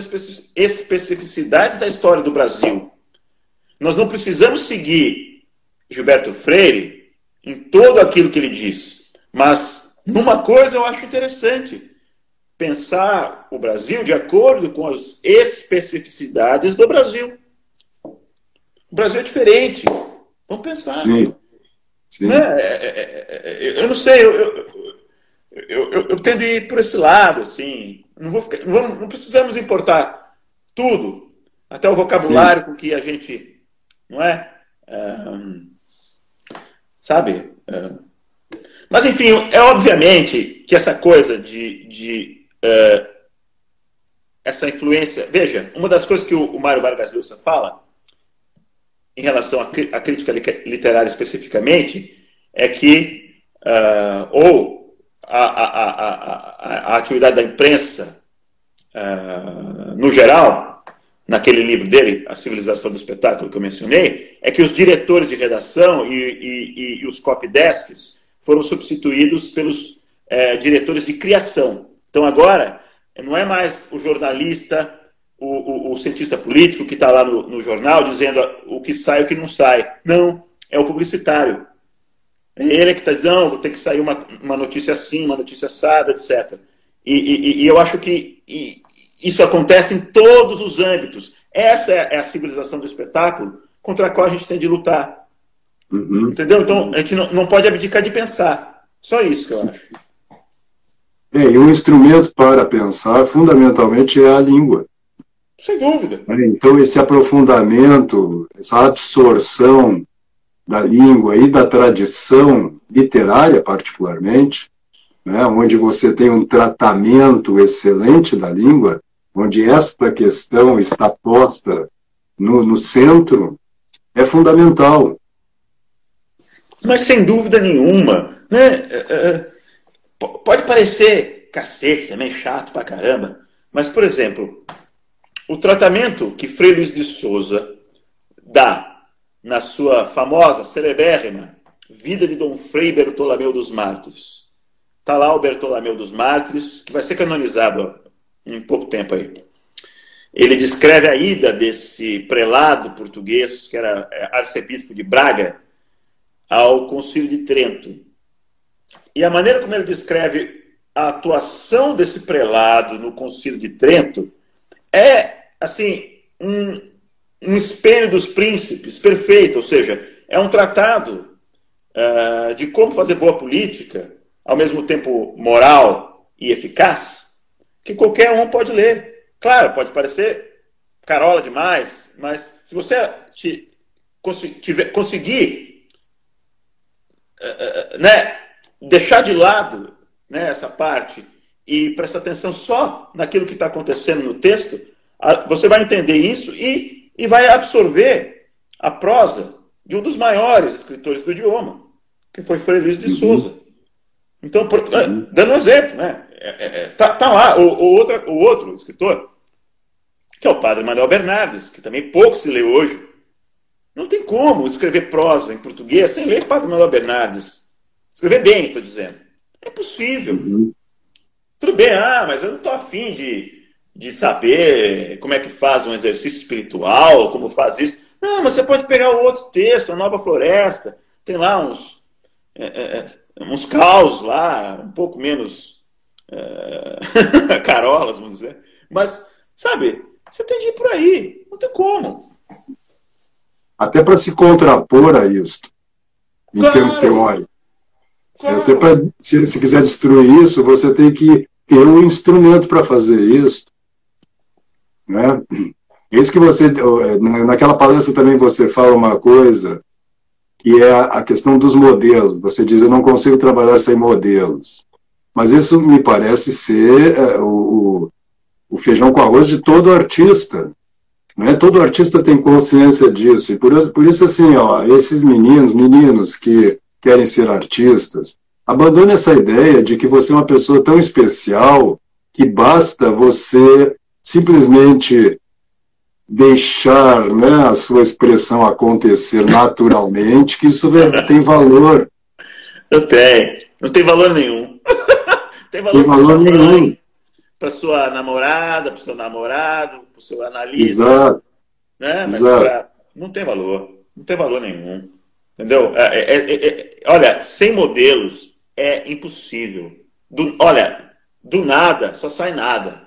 especificidades da história do Brasil. Nós não precisamos seguir Gilberto Freire em todo aquilo que ele diz, mas numa coisa eu acho interessante pensar o Brasil de acordo com as especificidades do Brasil. O Brasil é diferente. Vamos pensar. Sim. Sim. Né? É, é, é, eu não sei, eu, eu, eu, eu, eu tendo a ir por esse lado, assim. Não, ficar, vamos, não precisamos importar tudo, até o vocabulário Sim. com que a gente. Não é? sabe? mas, enfim, é obviamente que essa coisa de, de uh, essa influência. Veja, uma das coisas que o, o Mário Vargas Llosa fala em relação à, crítica literária especificamente, é que, uh, ou a, a, a, a, atividade da imprensa uh, no geral, naquele livro dele, A Civilização do Espetáculo, que eu mencionei, é que os diretores de redação e, e, e os copydesks foram substituídos pelos uh, diretores de criação. Então agora, não é mais o jornalista o, o, o cientista político que está lá no, no, jornal dizendo o que sai e o que não sai. Não, é o publicitário. É ele que está dizendo, tem que sair uma, uma notícia assim, uma notícia assada, etc. E, e, e eu acho que isso acontece em todos os âmbitos. Essa é, é a civilização do espetáculo contra a qual a gente tem de lutar. Uhum. Entendeu? Então, a gente não, não pode abdicar de pensar. Só isso que eu Sim. acho. É, e um instrumento para pensar, fundamentalmente, é a língua. Sem dúvida. Então, esse aprofundamento, essa absorção da língua e da tradição literária, particularmente, né, onde você tem um tratamento excelente da língua, onde esta questão está posta no, no centro, é fundamental. Mas sem dúvida nenhuma. Né? É, é, pode parecer cacete também, chato pra caramba, mas, por exemplo, o tratamento que Frei Luiz de Souza dá na sua famosa, celebérrima Vida de Dom Frei Bertolomeu dos Mártires. Está lá o Bertolomeu dos Mártires, que vai ser canonizado em pouco tempo aí. Ele descreve a ida desse prelado português, que era é, arcebispo de Braga, ao Concílio de Trento. E a maneira como ele descreve a atuação desse prelado no Concílio de Trento é, assim, um, um espelho dos príncipes perfeito, ou seja, é um tratado uh, de como fazer boa política, ao mesmo tempo moral e eficaz, que qualquer um pode ler. Claro, pode parecer carola demais, mas se você te, tiver, conseguir uh, né, deixar de lado né, essa parte e prestar atenção só naquilo que está acontecendo no texto, você vai entender isso e, e vai absorver a prosa de um dos maiores escritores do idioma, que foi Frei Luiz de uhum. Souza. Então, por, uhum. dando um exemplo, né? É, é, é, tá, tá, lá o, o, outro, o outro escritor, que é o padre Manuel Bernardes, que também pouco se lê hoje. Não tem como escrever prosa em português sem ler padre Manuel Bernardes. Escrever bem, estou dizendo. É impossível. Uhum. Tudo bem, ah, mas eu não estou afim de, de saber como é que faz um exercício espiritual, como faz isso. Não, mas você pode pegar o outro texto, a Nova Floresta, tem lá uns, é, é, é uns causos lá, um pouco menos é, carolas, vamos dizer. Mas, sabe, você tem de ir por aí, não tem como. Até para se contrapor a isso, em claro. termos teóricos. Claro. Até para, se, se quiser destruir isso, você tem que ter um instrumento para fazer isso. Né? Isso que você, naquela palestra também você fala uma coisa, que é a questão dos modelos. Você diz, eu não consigo trabalhar sem modelos. Mas isso me parece ser é, o, o feijão com arroz de todo artista. Né? Todo artista tem consciência disso. E por, por isso, assim, ó, esses meninos, meninos que querem ser artistas, abandone essa ideia de que você é uma pessoa tão especial que basta você simplesmente deixar né, a sua expressão acontecer naturalmente, que isso tem valor. Não tem. Não tem valor nenhum. tem valor, tem valor nenhum. Para sua namorada, para o seu namorado, para o seu analista. Exato. Né? Mas Exato. Pra... não tem valor. Não tem valor nenhum. Entendeu? É, é, é, é olha, sem modelos é impossível. Do, olha, do nada só sai nada.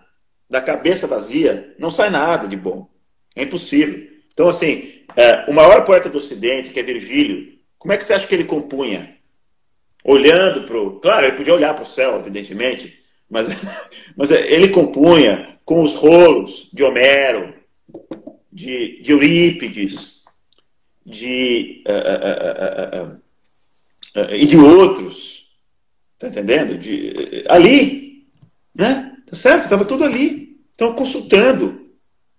Da cabeça vazia não sai nada de bom. É impossível. Então, assim, é, o maior poeta do Ocidente, que é Virgílio, como é que você acha que ele compunha? Olhando para o. Claro, ele podia olhar para o céu, evidentemente, mas, mas ele compunha com os rolos de Homero, de, de Eurípides, de, uh, uh, uh, e de outros. Tá entendendo? De, ali. Né? Tá certo? Estava tudo ali. Estão consultando.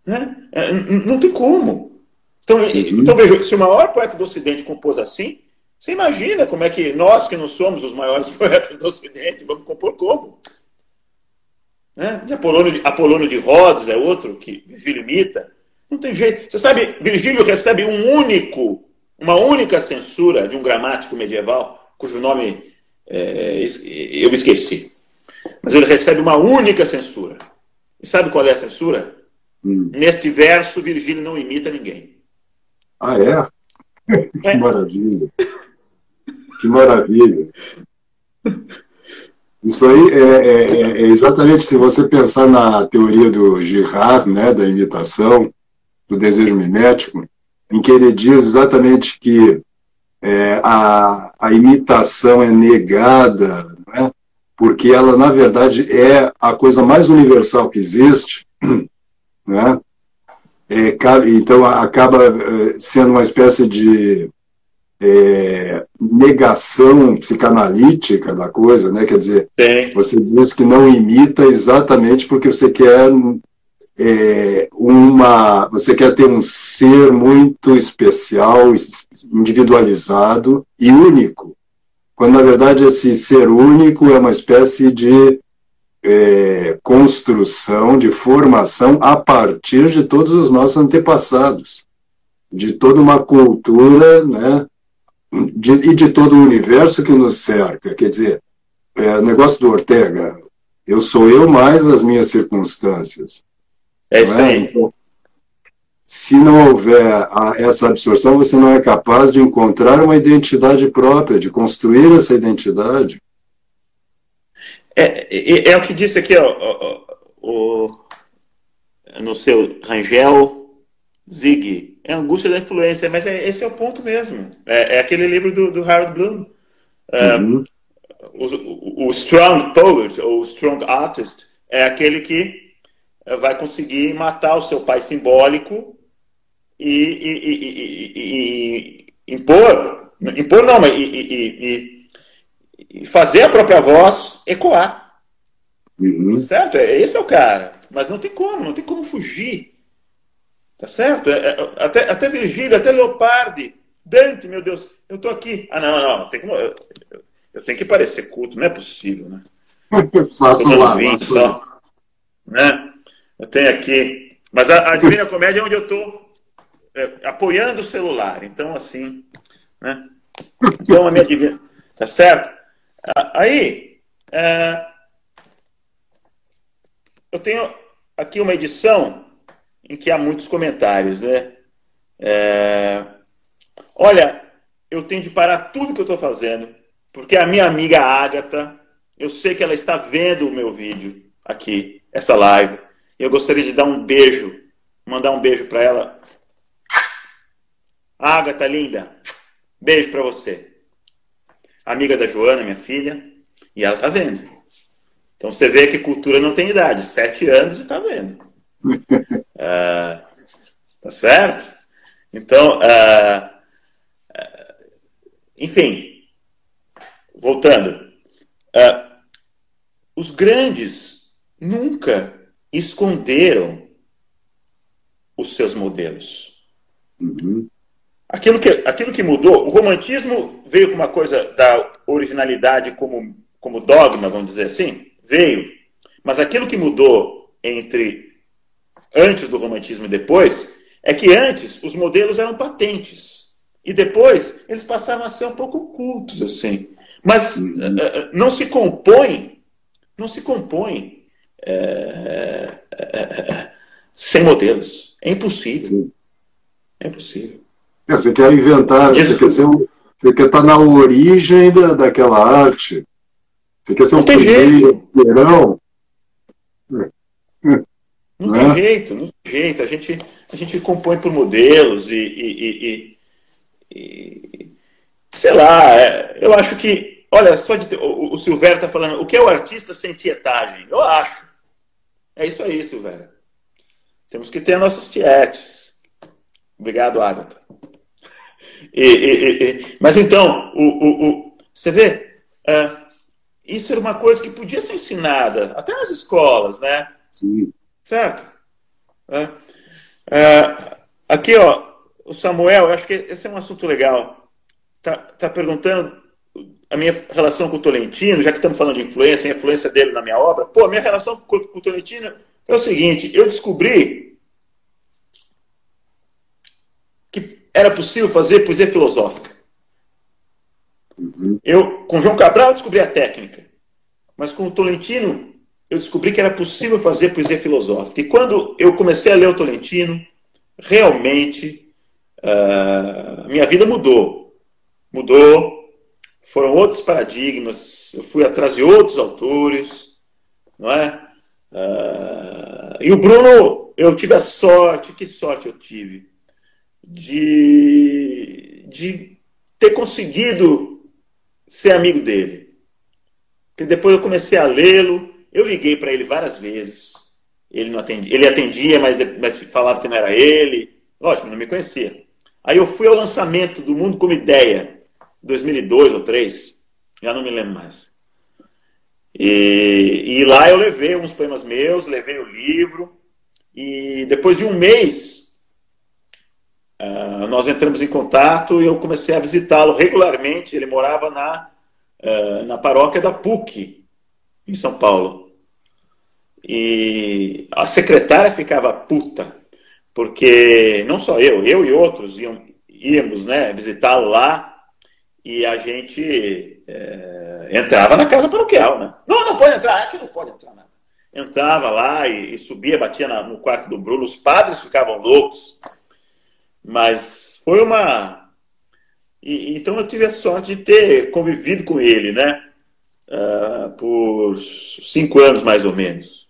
Né? É, não tem como. Então, então veja, se o maior poeta do Ocidente compôs assim, você imagina como é que nós, que não somos os maiores poetas do Ocidente, vamos compor como? Né? Apolônio, de, Apolônio de Rhodes é outro que Virgílio imita. Não tem jeito. Você sabe, Virgílio recebe um único, uma única censura de um gramático medieval, cujo nome é, eu esqueci. Mas ele recebe uma única censura. E sabe qual é a censura? Hum. Neste verso, Virgílio não imita ninguém. Ah, é? é. Que maravilha. que maravilha. Isso aí é, é, é, é, exatamente se você pensar na teoria do Girard, né, da imitação, do desejo mimético, em que ele diz exatamente que é, a, a imitação é negada, porque ela, na verdade, é a coisa mais universal que existe, né? É, então acaba é, sendo uma espécie de é, negação psicanalítica da coisa, né? Quer dizer, Sim. você diz que não imita exatamente porque você quer é, uma, você quer ter um ser muito especial, individualizado e único, quando na verdade esse ser único é uma espécie de é, construção, de formação a partir de todos os nossos antepassados, de toda uma cultura, né, de, e de todo o universo que nos cerca. Quer dizer, é, o negócio do Ortega, eu sou eu mais as minhas circunstâncias. É isso é? aí. Então, se não houver a, essa absorção, você não é capaz de encontrar uma identidade própria, de construir essa identidade. É, é, é o que disse aqui, ó, o, no seu Rangel Zig, é angústia da influência, mas é, esse é o ponto mesmo. É, é aquele livro do, do Harold Bloom. É, uhum. o, o, Strong Poet, ou Strong Artist, é aquele que vai conseguir matar o seu pai simbólico e, e, e, e impor, impor não, mas e, e fazer a própria voz ecoar. Uhum. Certo? É, esse é o cara. Mas não tem como, não tem como fugir. Tá certo? É, é, até, até Virgílio, até Leopardi, Dante, meu Deus, eu tô aqui. Ah, não, não, tem como. Eu, eu tenho que parecer culto, não é possível, né? Lá, só. Né? Eu tenho aqui. Mas a, a Divina Comédia é onde eu tô é, apoiando o celular. Então, assim. Né? Então, a minha divina. Tá certo? Aí, é, eu tenho aqui uma edição em que há muitos comentários, né? É, olha, eu tenho de parar tudo que eu estou fazendo, porque a minha amiga Ágata, eu sei que ela está vendo o meu vídeo aqui, essa live. Eu gostaria de dar um beijo, mandar um beijo para ela. Ágata, linda, beijo para você amiga da Joana, minha filha, e ela tá vendo. Então você vê que cultura não tem idade, sete anos e tá vendo. uh, tá certo? Então, uh, uh, enfim, voltando. os grandes nunca esconderam os seus modelos. Uhum. Aquilo, que, aquilo que mudou, o romantismo veio com uma coisa da originalidade como, como dogma, vamos dizer assim, veio. Mas aquilo que mudou entre antes do romantismo e depois é que antes os modelos eram patentes e depois eles passaram a ser um pouco ocultos assim. Mas uh, não se compõe, não se compõe uh, uh, sem modelos. É impossível. É impossível. É, você quer inventar, Isso. você quer, ser você quer estar na origem da, daquela arte. Você quer ser não um tem jeito. Não, não tem é? jeito, não tem jeito. A gente, a gente compõe por modelos e, e, e, e sei lá, é, eu acho que, olha, só de ter, o, o Silvério está falando, o que é o artista sem tietagem? Eu acho. É isso aí, Silvério. Temos que ter nossas tietes. Obrigado, Agatha. E, e, e, mas então, o, o, o você vê, é, isso era uma coisa que podia ser ensinada, até nas escolas, né? Sim. Certo? É, é, aqui, ó, o Samuel, acho que esse é um assunto legal. Tá, tá perguntando a minha relação com o Tolentino, já que estamos falando de influência, a influência dele na minha obra. Pô, a minha relação com, com o Tolentino é o seguinte: eu descobri era possível fazer poesia filosófica. Uhum. Eu, com João Cabral, descobri a técnica. Mas com o Tolentino, eu descobri que era possível fazer poesia filosófica. E quando eu comecei a ler o Tolentino, realmente uh, minha vida mudou. Mudou. Foram outros paradigmas. Eu fui atrás de outros autores. Não é? Uh, e o Bruno, eu tive a sorte, que sorte eu tive, de, de ter conseguido ser amigo dele. Porque depois eu comecei a lê-lo, eu liguei para ele várias vezes. Ele não atendia, ele atendia, mas, mas falava que não era ele. Lógico, não me conhecia. Aí eu fui ao lançamento do Mundo como Ideia, 2002 ou 2003, já não me lembro mais. E, e lá eu levei uns poemas meus, levei o livro, e depois de um mês Uh, nós entramos em contato e eu comecei a visitá-lo regularmente. Ele morava na, uh, na paróquia da PUC, em São Paulo. E a secretária ficava puta, porque não só eu, eu e outros iam, íamos né, visitá-lo lá e a gente é, entrava na casa paroquial. Né? Não, não pode entrar, aqui não pode entrar nada. Entrava lá e, e subia, batia na, no quarto do Bruno, os padres ficavam loucos mas foi uma. E, então eu tive a sorte de ter convivido com ele, né? Uh, por cinco anos mais ou menos.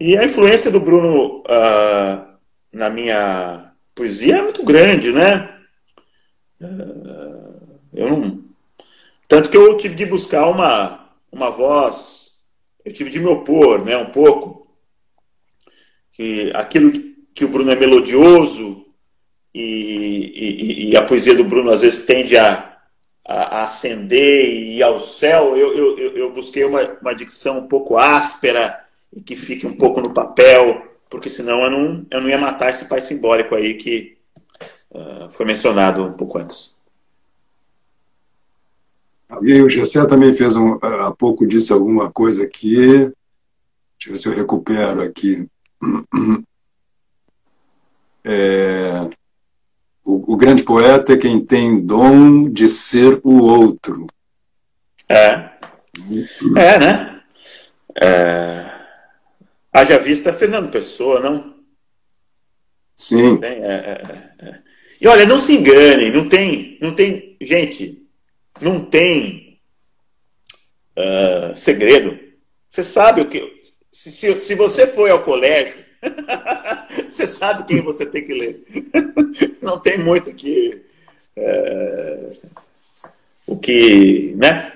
E a influência do Bruno uh, na minha poesia é muito grande, né? Uh, eu não... Tanto que eu tive de buscar uma, uma voz, eu tive de me opor né, um pouco. Que aquilo que o Bruno é melodioso, e, e, a poesia do Bruno às vezes tende a, a, ascender e ir ao céu, eu, eu, eu busquei uma, uma dicção um pouco áspera e que fique um pouco no papel, porque senão eu não, eu não ia matar esse pai simbólico aí que uh, foi mencionado um pouco antes. E o Gessé também fez um, há pouco disse alguma coisa aqui. Deixa eu ver se eu recupero aqui. É, o, o, grande poeta é quem tem dom de ser o outro. É. É, né? É... Haja vista Fernando Pessoa, não? Sim. É, é, é, e olha, não se enganem, não tem, não tem, gente, não tem uh, segredo. Você sabe o que? Se, se, se você foi ao colégio você sabe quem você tem que ler. Não tem muito que. É, o que. né?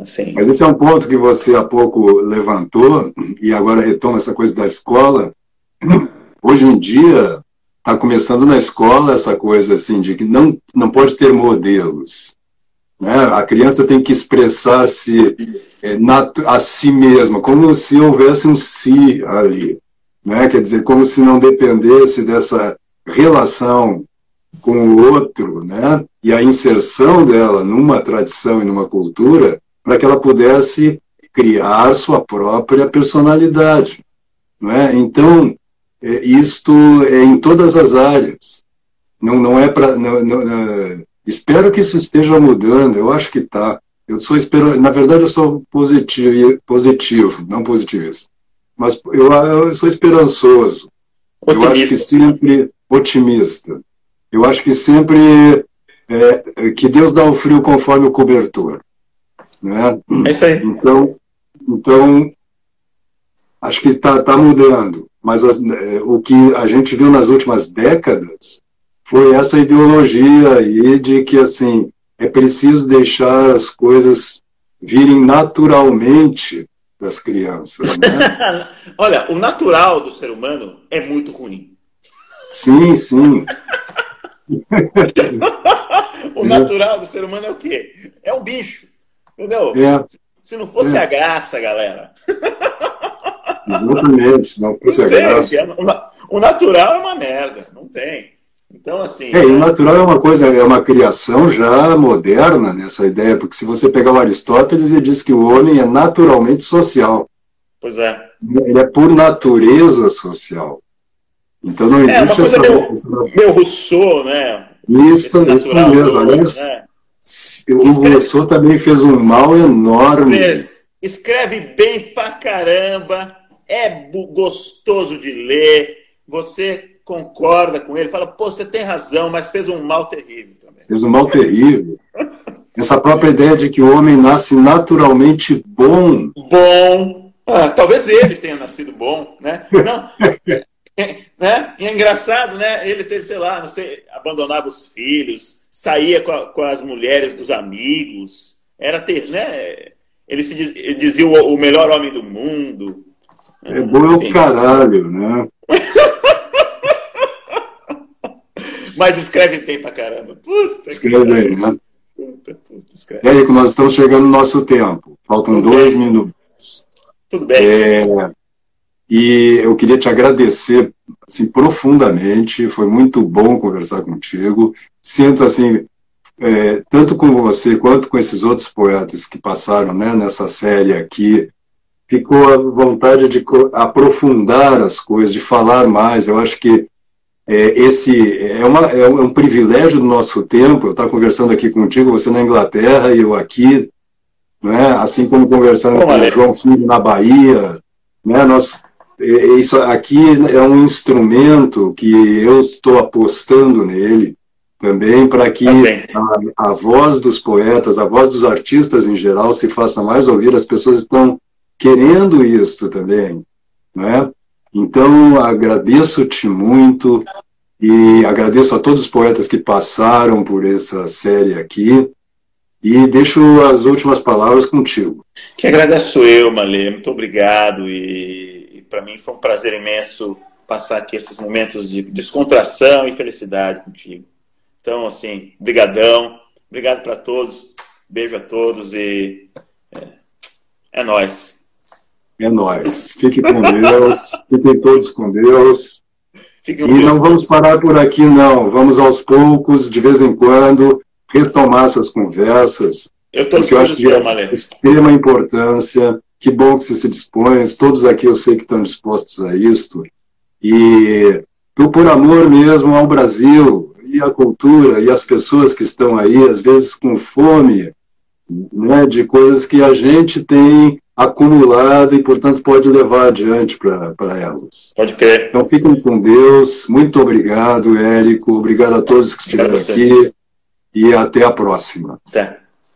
Assim. Mas esse é um ponto que você há pouco levantou, e agora retoma essa coisa da escola. Hoje em dia, está começando na escola essa coisa assim de que não, não pode ter modelos. Né? A criança tem que expressar-se é, a si mesma, como se houvesse um si ali. Né? quer dizer, como se não dependesse dessa relação com o outro, né? e a inserção dela numa tradição e numa cultura, para que ela pudesse criar sua própria personalidade. Não é? Então, é, isto é em todas as áreas. Não, não é para. Espero que isso esteja mudando, eu acho que está. Eu sou espero, na verdade eu sou positivo, positivo não positivista. Mas eu, eu sou esperançoso. Otimista. Eu acho que sempre otimista. Eu acho que sempre é, que Deus dá o frio conforme o cobertor. Né? É isso aí. Então, então acho que está tá mudando. Mas as, é, o que a gente viu nas últimas décadas foi essa ideologia aí de que assim é preciso deixar as coisas virem naturalmente das crianças. Né? Olha, o natural do ser humano é muito ruim. Sim, sim. o natural do ser humano é o quê? É um bicho. Entendeu? É. Se não fosse é. a graça, galera. Exatamente, se não fosse não a graça. É o natural é uma merda, não tem. Então, assim. É, e o natural é uma coisa, é uma criação já moderna nessa ideia, porque se você pegar o Aristóteles, ele diz que o homem é naturalmente social. Pois é. Ele é por natureza social. Então não existe é, uma coisa essa. Meio, essa... meio Rousseau, né? Isso, isso mesmo. Aliás, né? o Rousseau também fez um mal enorme. Fez. Escreve bem pra caramba, é gostoso de ler, você concorda com ele, fala, pô, você tem razão, mas fez um mal terrível também. Fez um mal terrível. Essa própria ideia de que o homem nasce naturalmente bom. Bom. Ah, talvez ele tenha nascido bom, né? Não, é, né? E é engraçado, né? Ele teve, sei lá, não sei, abandonava os filhos, saía com, a, com as mulheres dos amigos, era ter, né? Ele se diz, ele dizia o, o, melhor homem do mundo. É bom é o caralho, né? Mas escreve bem pra caramba. Puta escreve bem, né? Puta, puta, escreve. E aí, que nós estamos chegando no nosso tempo. Faltam Tudo dois bem. minutos. Tudo bem. É, e eu queria te agradecer assim, profundamente. Foi muito bom conversar contigo. Sinto assim, é, tanto com você quanto com esses outros poetas que passaram né, nessa série aqui, ficou a vontade de aprofundar as coisas, de falar mais. Eu acho que é, esse é, uma, é um privilégio do nosso tempo. Eu estar conversando aqui contigo, você na Inglaterra e eu aqui, né? assim como conversando com o João Filho na Bahia. Né? Nós, isso aqui é um instrumento que eu estou apostando nele também para que a, a, voz dos poetas, a voz dos artistas em geral se faça mais ouvir. As pessoas estão querendo isso também, né? Então, agradeço-te muito e agradeço a todos os poetas que passaram por essa série aqui e deixo as últimas palavras contigo. Que agradeço eu, Malê, muito obrigado e, e para mim foi um prazer imenso passar aqui esses momentos de descontração e felicidade contigo. Então, assim, brigadão, obrigado para todos, beijo a todos e é, é nós. É nós. Fique com Deus. Fiquem todos com Deus. e não vamos parar por aqui, não. Vamos aos poucos, de vez em quando, retomar essas conversas. Eu estou porque eu acho que é extrema importância. Que bom que você se dispõe. Todos aqui eu sei que estão dispostos a isto. E por amor mesmo ao Brasil e à cultura e às pessoas que estão aí, às vezes com fome, né, de coisas que a gente tem acumulado e, portanto, pode levar adiante para elas. Pode crer. Então, fiquem com Deus. Muito obrigado, Érico. Obrigado a todos que estiveram aqui. E até a próxima. Até.